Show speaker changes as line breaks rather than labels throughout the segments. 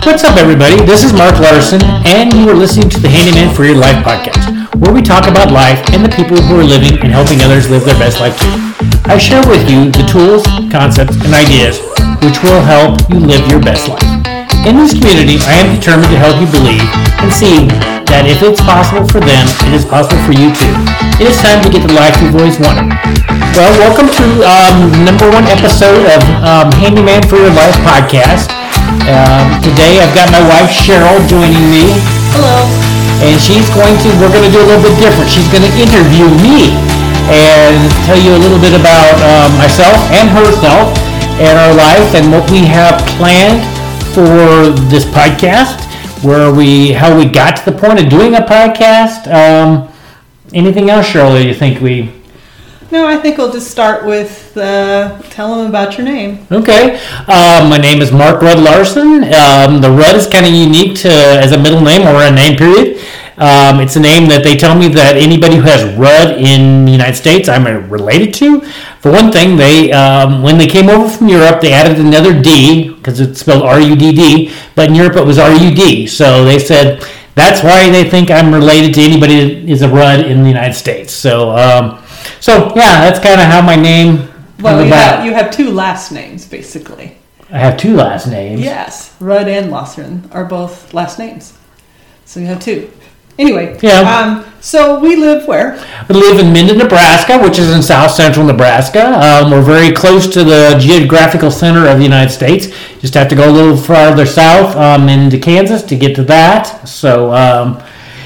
What's up, everybody? This is Mark Larson, and you are listening to the Handyman for Your Life podcast, where we talk about life and the people who are living and helping others live their best life too. I share with you the tools, concepts, and ideas which will help you live your best life. In this community, I am determined to help you believe and see that if it's possible for them, it is possible for you too. It is time to get the life you've always wanted. Well, welcome to um, number one episode of um, Handyman for Your Life podcast. Um, today I've got my wife Cheryl joining me.
Hello.
And she's going to, we're going to do a little bit different. She's going to interview me and tell you a little bit about um, myself and herself and our life and what we have planned for this podcast, where we, how we got to the point of doing a podcast. Um, anything else, Cheryl, you think we
no, I think we'll just start with uh, tell them about your name.
Okay, um, my name is Mark Rudd Larson. Um, the Rudd is kind of unique to as a middle name or a name period. Um, it's a name that they tell me that anybody who has Rudd in the United States, I'm related to. For one thing, they um, when they came over from Europe, they added another D because it's spelled R-U-D-D, but in Europe it was R-U-D. So they said that's why they think I'm related to anybody that is a Rudd in the United States. So um, so yeah, that's kind of how my name.
Well, you have, you have two last names basically.
I have two last names.
Yes, Rudd and Larson are both last names, so you have two. Anyway,
yeah.
Um, so we live where?
We live in Minden, Nebraska, which is in south central Nebraska. Um, we're very close to the geographical center of the United States. Just have to go a little farther south um, into Kansas to get to that. So um,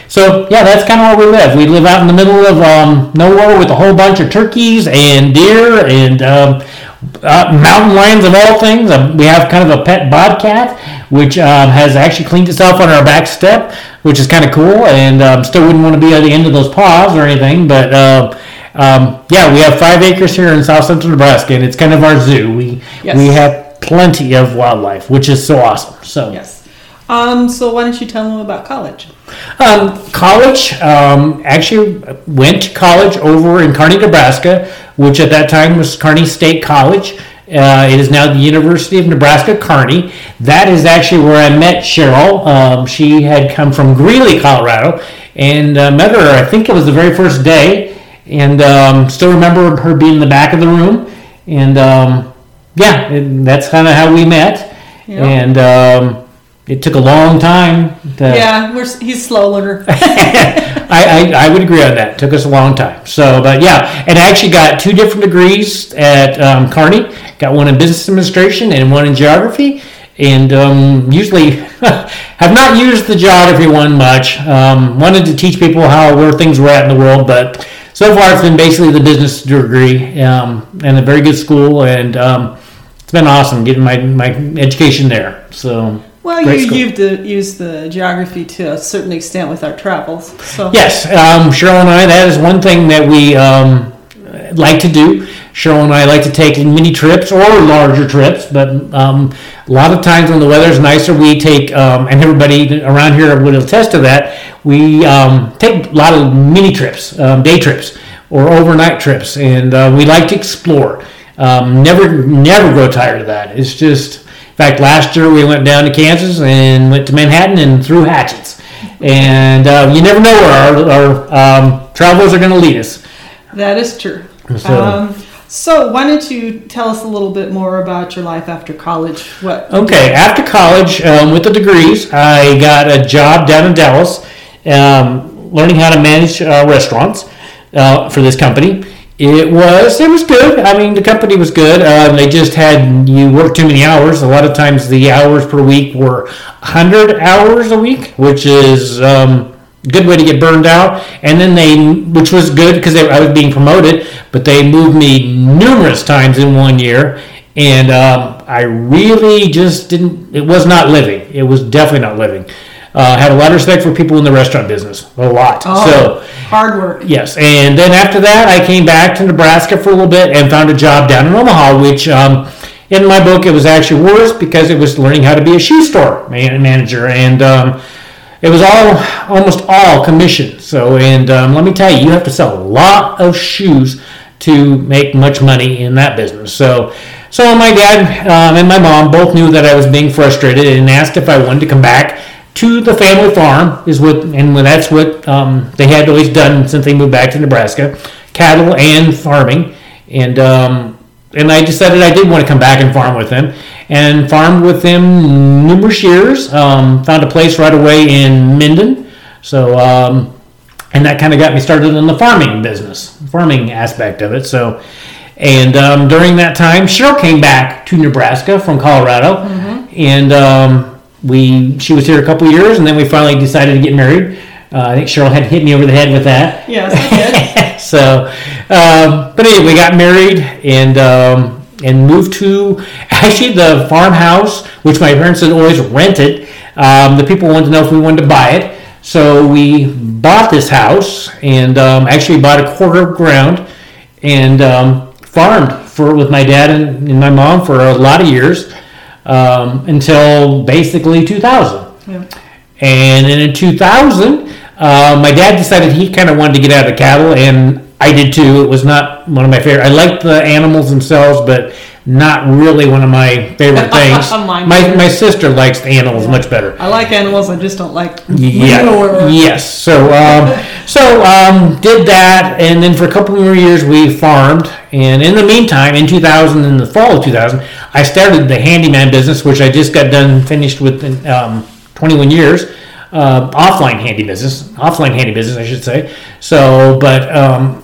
so yeah, that's kind of where we live. We live out in the middle of um, nowhere with a whole bunch of turkeys and deer and um, uh, mountain lions of all things. Um, we have kind of a pet bobcat, which um, has actually cleaned itself on our back step, which is kind of cool. And um, still wouldn't want to be at the end of those paws or anything, but. Uh, um, yeah, we have five acres here in south central Nebraska, and it's kind of our zoo. We yes. we have plenty of wildlife, which is so awesome. So
yes. Um, so why don't you tell them about college?
Um, college, um, actually went to college over in Kearney, Nebraska, which at that time was Kearney State College. Uh, it is now the University of Nebraska Kearney. That is actually where I met Cheryl. Um, she had come from Greeley, Colorado, and uh, met her. I think it was the very first day, and um, still remember her being in the back of the room. And um, yeah, and that's kind of how we met. Yep. And um, it took a long time. To,
yeah, we're, he's slow learner.
I, I, I, would agree on that. It took us a long time. So, but yeah, and I actually got two different degrees at um, Kearney. Got one in business administration and one in geography. And um, usually have not used the geography one much. Um, wanted to teach people how where things were at in the world, but so far it's been basically the business degree um, and a very good school, and um, it's been awesome getting my, my education there. So
well, Great you've the, used the geography to a certain extent with our travels. So
yes, um, Cheryl and I. That is one thing that we um, like to do. Cheryl and I like to take mini trips or larger trips, but um, a lot of times when the weather's nicer, we take, um, and everybody around here would attest to that, we um, take a lot of mini trips, um, day trips, or overnight trips, and uh, we like to explore. never, never grow tired of that. It's just in fact, last year we went down to Kansas and went to Manhattan and threw hatchets. And uh, you never know where our, our um, travelers are going to lead us.
That is true. So, um, so, why don't you tell us a little bit more about your life after college? What?
Okay, after college, um, with the degrees, I got a job down in Dallas, um, learning how to manage uh, restaurants uh, for this company. It was it was good. I mean, the company was good. Um, they just had you work too many hours. A lot of times, the hours per week were hundred hours a week, which is um, a good way to get burned out. And then they, which was good because I was being promoted, but they moved me numerous times in one year, and um, I really just didn't. It was not living. It was definitely not living. Uh, had a lot of respect for people in the restaurant business, a lot.
Oh, so hard work.
Yes, and then after that, I came back to Nebraska for a little bit and found a job down in Omaha, which um, in my book it was actually worse because it was learning how to be a shoe store man- manager, and um, it was all almost all commission. So, and um, let me tell you, you have to sell a lot of shoes to make much money in that business. So So my dad um, and my mom both knew that I was being frustrated and asked if I wanted to come back to the family farm. Is what and that's what um, they had always done since they moved back to Nebraska, cattle and farming. And um, and I decided I did want to come back and farm with them, and farmed with them numerous years. Um, found a place right away in Minden, so um, and that kind of got me started in the farming business, farming aspect of it. So, and um, during that time, Cheryl came back to Nebraska from Colorado, and um, we she was here a couple years, and then we finally decided to get married. Uh, I think Cheryl had hit me over the head with that.
Yes, I did.
so, um, but anyway, we got married and um, and moved to actually the farmhouse, which my parents had always rented. Um, the people wanted to know if we wanted to buy it, so we bought this house and um, actually bought a quarter of ground and um, farmed for with my dad and, and my mom for a lot of years um, until basically 2000.
Yeah.
And then in 2000, uh, my dad decided he kind of wanted to get out of cattle, and I did too. It was not one of my favorite. I liked the animals themselves, but not really one of my favorite things. My my sister likes the animals much better.
I like animals. I just don't like.
Yeah.
manure.
Yes. So um, so um, did that, and then for a couple more years we farmed. And in the meantime, in 2000, in the fall of 2000, I started the handyman business, which I just got done finished with in um, 21 years. Uh, offline handy business, offline handy business, I should say. So, but um,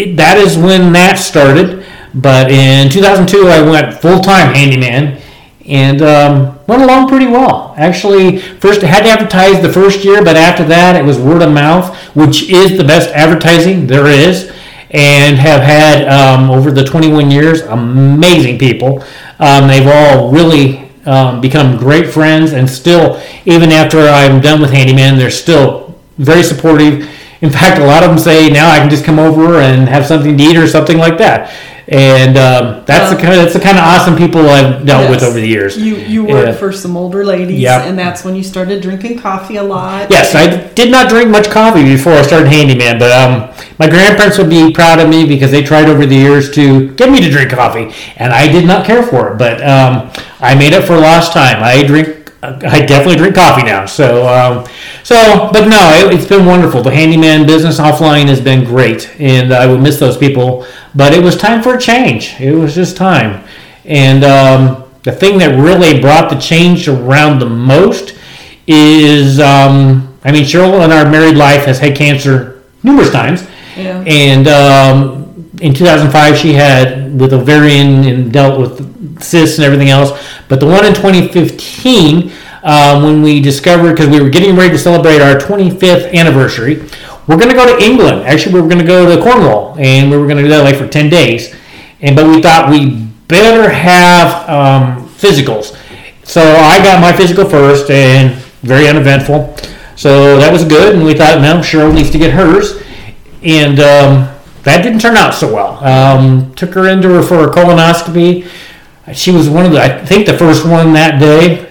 it, that is when that started. But in 2002, I went full time handyman and um, went along pretty well. Actually, first I had to advertise the first year, but after that, it was word of mouth, which is the best advertising there is. And have had um, over the 21 years amazing people. Um, they've all really um, become great friends, and still, even after I'm done with Handyman, they're still very supportive. In fact, a lot of them say now I can just come over and have something to eat or something like that. And um, that's the kind of that's the kind of awesome people I've dealt with over the years.
You you worked
Yeah.
for some older ladies,
Yep.
and that's when you started drinking coffee a lot.
Yes, I did not drink much coffee before I started handyman, but um, my grandparents would be proud of me because they tried over the years to get me to drink coffee, and I did not care for it. But um, I made up for lost time. I drink. I definitely drink coffee now. So, um, so, but no, it, it's been wonderful. The handyman business offline has been great, and I would miss those people. But it was time for a change. It was just time, and um, the thing that really brought the change around the most is, um, I mean, Cheryl in our married life has had cancer numerous times,
Yeah.
and um, in 2005 she had with ovarian and dealt with cysts and everything else. But the one in 2015, um, when we discovered because we were getting ready to celebrate our 25th anniversary, we're going to go to England. Actually, we were going to go to Cornwall, and we were going to do that like for 10 days. And but we thought we better have um, physicals. So I got my physical first, and very uneventful. So that was good, and we thought, no, Cheryl needs to get hers, and um, that didn't turn out so well. Um, took her into her for a colonoscopy. She was one of the, I think, the first one that day.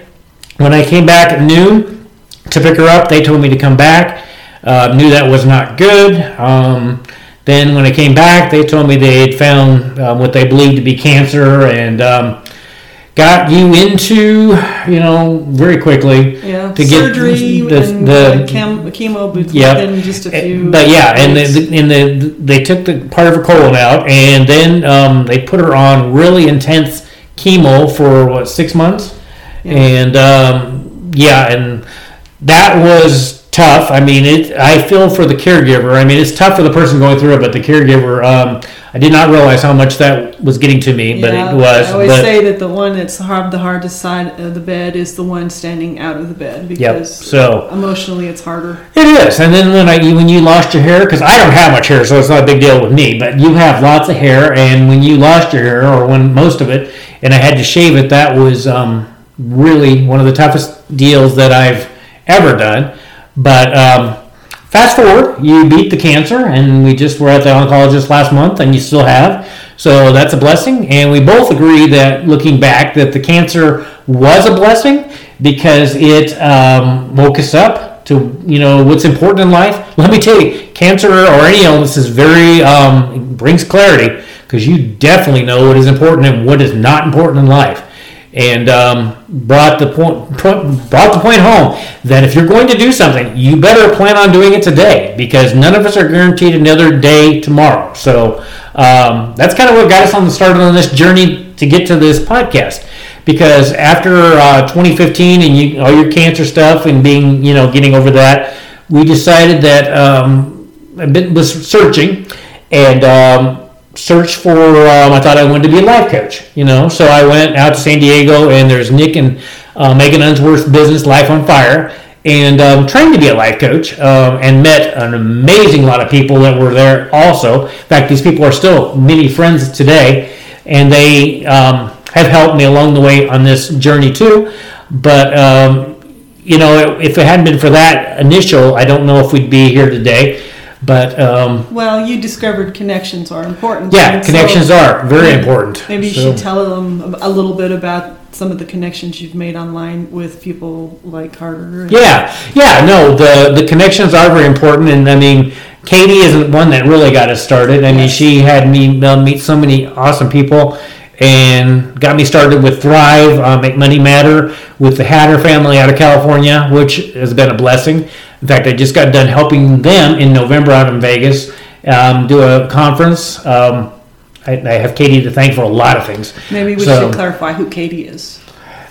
When I came back at noon to pick her up, they told me to come back. Uh, knew that was not good. Um, then when I came back, they told me they had found um, what they believed to be cancer and um, got you into, you know, very quickly
Yeah.
to get
Surgery
the,
and
the,
chem, chemo booth
Yep.
within just a few.
but yeah, and
weeks.
the, and the, they took the part of her colon out, and then um, they put her on really intense chemo for what six months,
Yeah.
and um, yeah, and that was tough. I mean, it. I feel for the caregiver. I mean, it's tough for the person going through it, but the caregiver. Um, I did not realize how much that was getting to me, but
Yeah,
it was.
I always
but,
say that the one that's hard, the hardest side of the bed is the one standing out of the bed because
so-
emotionally it's harder.
It is, and then when I when you lost your hair, because I don't have much hair, so it's not a big deal with me. But you have lots of hair, and when you lost your hair, or when most of it, and I had to shave it, that was um, really one of the toughest deals that I've ever done. But um, fast forward, you beat the cancer, and we just were at the oncologist last month, and you still have. So that's a blessing, and we both agree that looking back, that the cancer was a blessing because it um, woke us up to you know what's important in life. Let me tell you, cancer or any illness is very um, brings clarity because you definitely know what is important and what is not important in life and um, brought the point, point brought the point home that if you're going to do something, you better plan on doing it today because none of us are guaranteed another day tomorrow. So um, that's kind of what got us on the start on this journey to get to this podcast. Because after uh, 2015 and you, all your cancer stuff and being you know getting over that, we decided that um, bit was searching and um, search for um, i thought i wanted to be a life coach you know? So i went out to san diego and there's nick and uh, megan unsworth's business life on fire and um, trained to be a life coach um, and met an amazing lot of people that were there also. In fact these people are still many friends today and they um, have helped me along the way on this journey too. But um, you know if it hadn't been for that initial i don't know if we'd be here today but um,
well, you discovered connections are important.
Yeah, connections so are very important.
Maybe you so. should tell them a little bit about some of the connections you've made online with people like Carter.
Yeah, yeah, no, the the connections are very important, and I mean. Katie isn't one that really got us started. I yes. mean, she had me uh, meet so many awesome people, and got me started with Thrive, uh, Make Money Matter, with the Hatter family out of California, which has been a blessing. In fact, I just got done helping them in November out in Vegas um, do a conference. Um, I, I, have Katie to thank for a lot of things.
Maybe we so, should clarify who Katie is.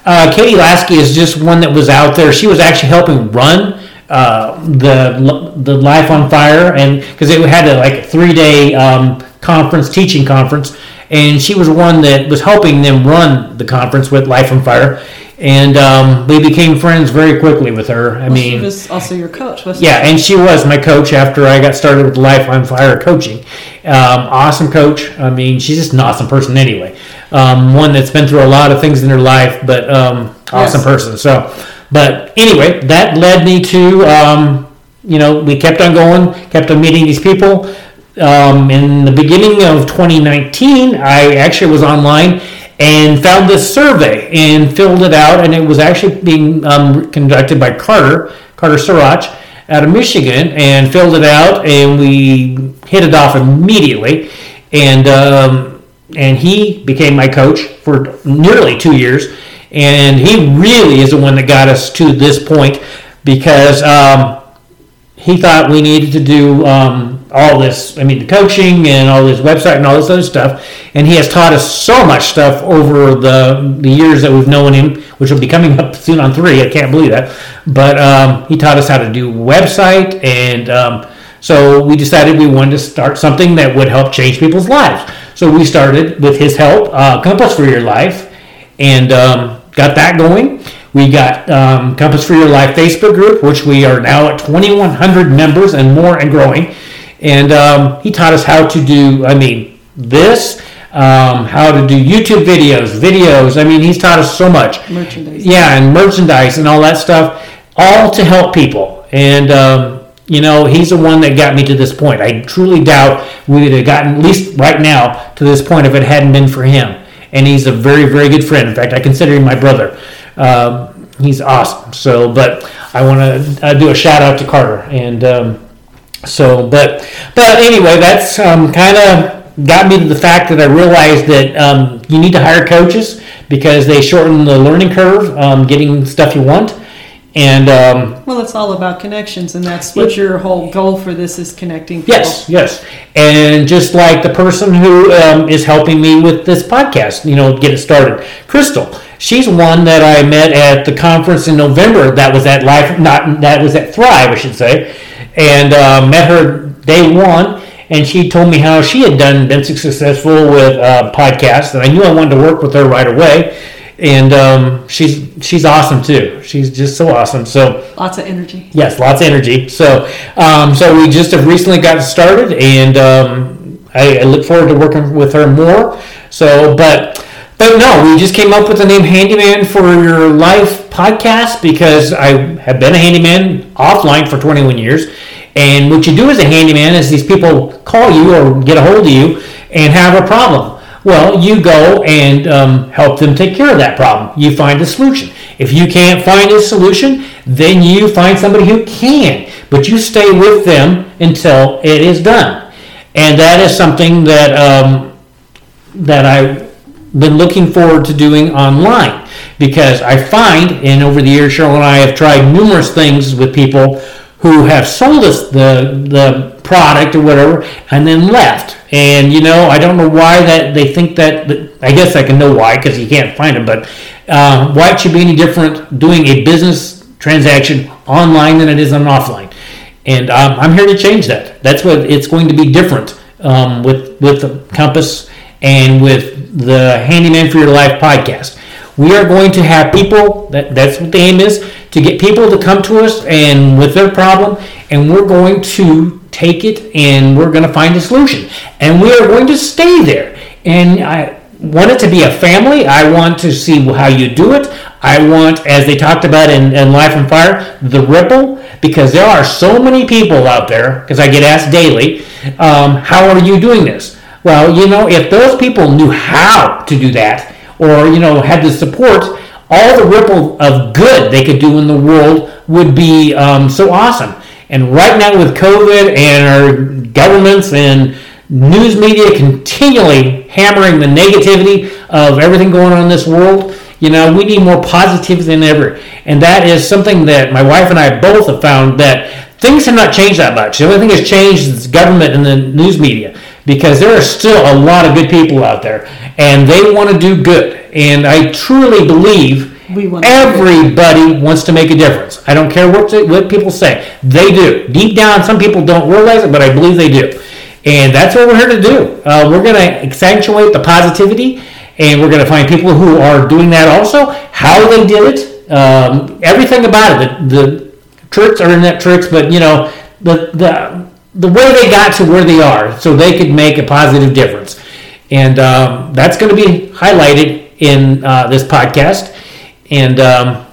Uh, Katie Lasky is just one that was out there. She was actually helping run uh, the the Life on Fire, and because it had a like three day um, conference, teaching conference, and she was one that was helping them run the conference with Life on Fire and um, we became friends very quickly with her. I
well,
mean,
she was also your coach, wasn't
yeah,
she?
and she was my coach after I got started with Life on Fire coaching. Um, awesome coach. I mean, she's just an awesome person anyway. Um, one that's been through a lot of things in her life, but um, awesome yes. person. So, but anyway, that led me to um, you know we kept on going, kept on meeting these people. Um, in the beginning of 2019, I actually was online and found this survey and filled it out. And it was actually being um, conducted by Carter, Carter Sirach, out of Michigan, and filled it out. And we hit it off immediately. And um, and he became my coach for nearly two years. And he really is the one that got us to this point because um, he thought we needed to do um, all this, I mean, the coaching and all this website and all this other stuff. And he has taught us so much stuff over the, the years that we've known him, which will be coming up soon on three. I can't believe that. But um, he taught us how to do website. And um, so we decided we wanted to start something that would help change people's lives. So we started with his help, uh, Compass for Your Life, and um, got that going. We got um, Compass for Your Life Facebook group, which we are now at 2,100 members and more and growing. And um, he taught us how to do, I mean, this, um, how to do YouTube videos, videos. I mean, he's taught us so much.
Merchandise.
Yeah, and merchandise and all that stuff, all to help people. And, um, you know, he's the one that got me to this point. I truly doubt we would have gotten, at least right now, to this point if it hadn't been for him. And he's a very, very good friend. In fact, I consider him my brother. Um, he's awesome. So, but I want to uh, do a shout out to Carter. And, um, so, but but anyway, that's um, kind of got me to the fact that I realized that um, you need to hire coaches because they shorten the learning curve, um, getting stuff you want. And um,
well, it's all about connections, and that's what your whole goal for this is connecting. People.
Yes, yes, and just like the person who um, is helping me with this podcast, you know, get it started, Crystal. She's one that I met at the conference in November. That was at Life, not that was at Thrive, I should say and uh, met her day one. And she told me how she had done been successful with uh, podcasts, and I knew I wanted to work with her right away. And um, she's she's awesome too. She's just so awesome. So
lots of energy.
Yes, lots of energy. So um, so we just have recently gotten started, and um, I, I look forward to working with her more. So, but but no, we just came up with the name Handyman for Your Life podcast because I have been a handyman offline for 21 years and what you do as a handyman is these people call you or get a hold of you and have a problem. Well, you go and um, help them take care of that problem. You find a solution. If you can't find a solution, then you find somebody who can. But you stay with them until it is done. And that is something that um, that I've been looking forward to doing online because I find, and over the years, Cheryl and I have tried numerous things with people who have sold us the the product or whatever and then left. And you know, I don't know why that they think that. I guess I can know why because you can't find them. But uh, why it should be any different doing a business transaction online than it is on offline? And um, I'm here to change that. That's what it's going to be different um, with with Compass and with the Handyman for Your Life podcast. We are going to have people that that's what the aim is to get people to come to us and with their problem, and we're going to take it and we're going to find a solution, and we are going to stay there. And I want it to be a family. I want to see how you do it. I want, as they talked about in, in Life on Fire, the ripple, because there are so many people out there, because I get asked daily, um, how are you doing this? Well, you know, if those people knew how to do that, or, you know, had the support, all the ripple of good they could do in the world would be um, so awesome. And right now, with COVID and our governments and news media continually hammering the negativity of everything going on in this world, you know, we need more positivity than ever. And that is something that my wife and I both have found that things have not changed that much. The only thing that's changed is government and the news media because there are still a lot of good people out there and they want to do good. And I truly believe everybody wants to make a difference. I don't care what, what people say. They do. Deep down, some people don't realize it, but I believe they do. And that's what we're here to do. Uh, we're going to accentuate the positivity, and we're going to find people who are doing that also, how they did it, um, everything about it. The, the tricks are in that tricks, but you know, the, the, the way they got to where they are so they could make a positive difference. And um, that's going to be highlighted in uh, this podcast. And um,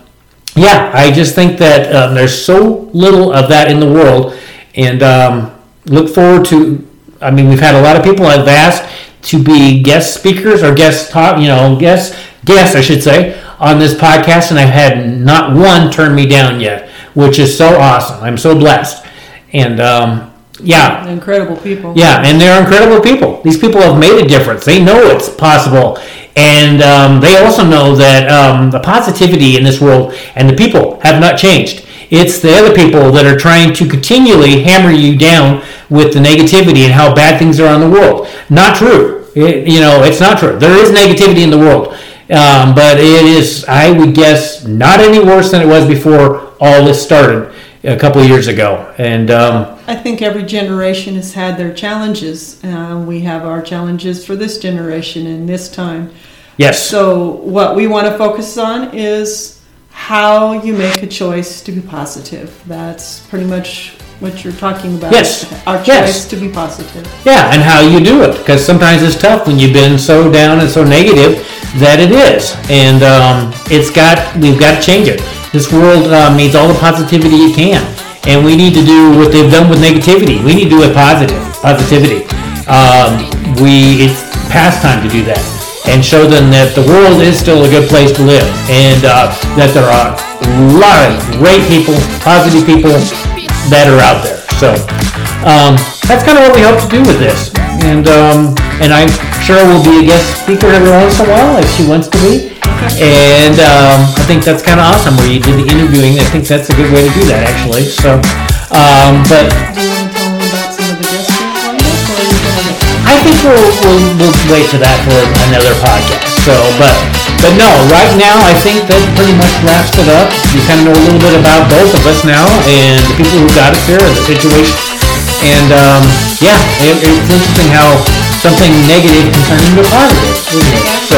yeah, I just think that um, there's so little of that in the world. And um, look forward to, I mean, we've had a lot of people I've asked to be guest speakers or guest talk, you know, guest guests, I should say, on this podcast. And I've had not one turn me down yet, which is so awesome. I'm so blessed. And, um, yeah.
Incredible people.
Yeah, and they're incredible people. These people have made a difference. They know it's possible. And um, they also know that um, the positivity in this world and the people have not changed. It's the other people that are trying to continually hammer you down with the negativity and how bad things are in the world. Not true. It, you know, it's not true. There is negativity in the world. Um, but it is, I would guess, not any worse than it was before all this started a couple of years ago. And um,
I think every generation has had their challenges. Uh, we have our challenges for this generation and this time.
Yes.
So what we want to focus on is how you make a choice to be positive. That's pretty much what you're talking about.
Yes.
Our choice
yes.
to be positive.
Yeah, and how you do it. Because sometimes it's tough when you've been so down and so negative that it is. And um, it's got, we've got to change it. This world uh, needs all the positivity it can, and we need to do what they've done with negativity. We need to do it positive, positivity. Um, we it's past time to do that, and show them that the world is still a good place to live, and uh, that there are a lot of great people, positive people that are out there. So um, that's kind of what we hope to do with this, and um, and I'm sure we'll be a guest speaker every once in a while if she wants to be. And um, I think that's kind of awesome where you did the interviewing. I think that's a good way to do that, actually. So, um, but I think we'll, we'll, we'll wait for that for another podcast. So, but but no, right now I think that pretty much wraps it up. You kind of know a little bit about both of us now and the people who got us here and the situation. And um, yeah, it, it's interesting how something negative can turn into positive, isn't it? So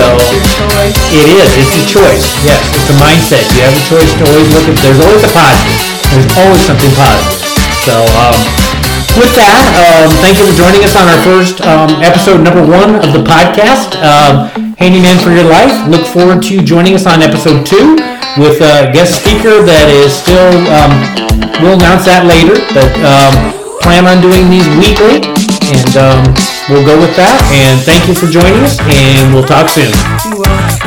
it is. It's a choice. Yes, it's a mindset. You have a choice to always look at. There's always a positive. There's always something positive. So um, with that, um, thank you for joining us on our first um, episode number one of the podcast, um, Handyman for Your Life. Look forward to joining us on episode two with a guest speaker that is still. Um, we'll announce that later, but um, plan on doing these weekly And we'll go with that. And thank you for joining us, and we'll talk soon.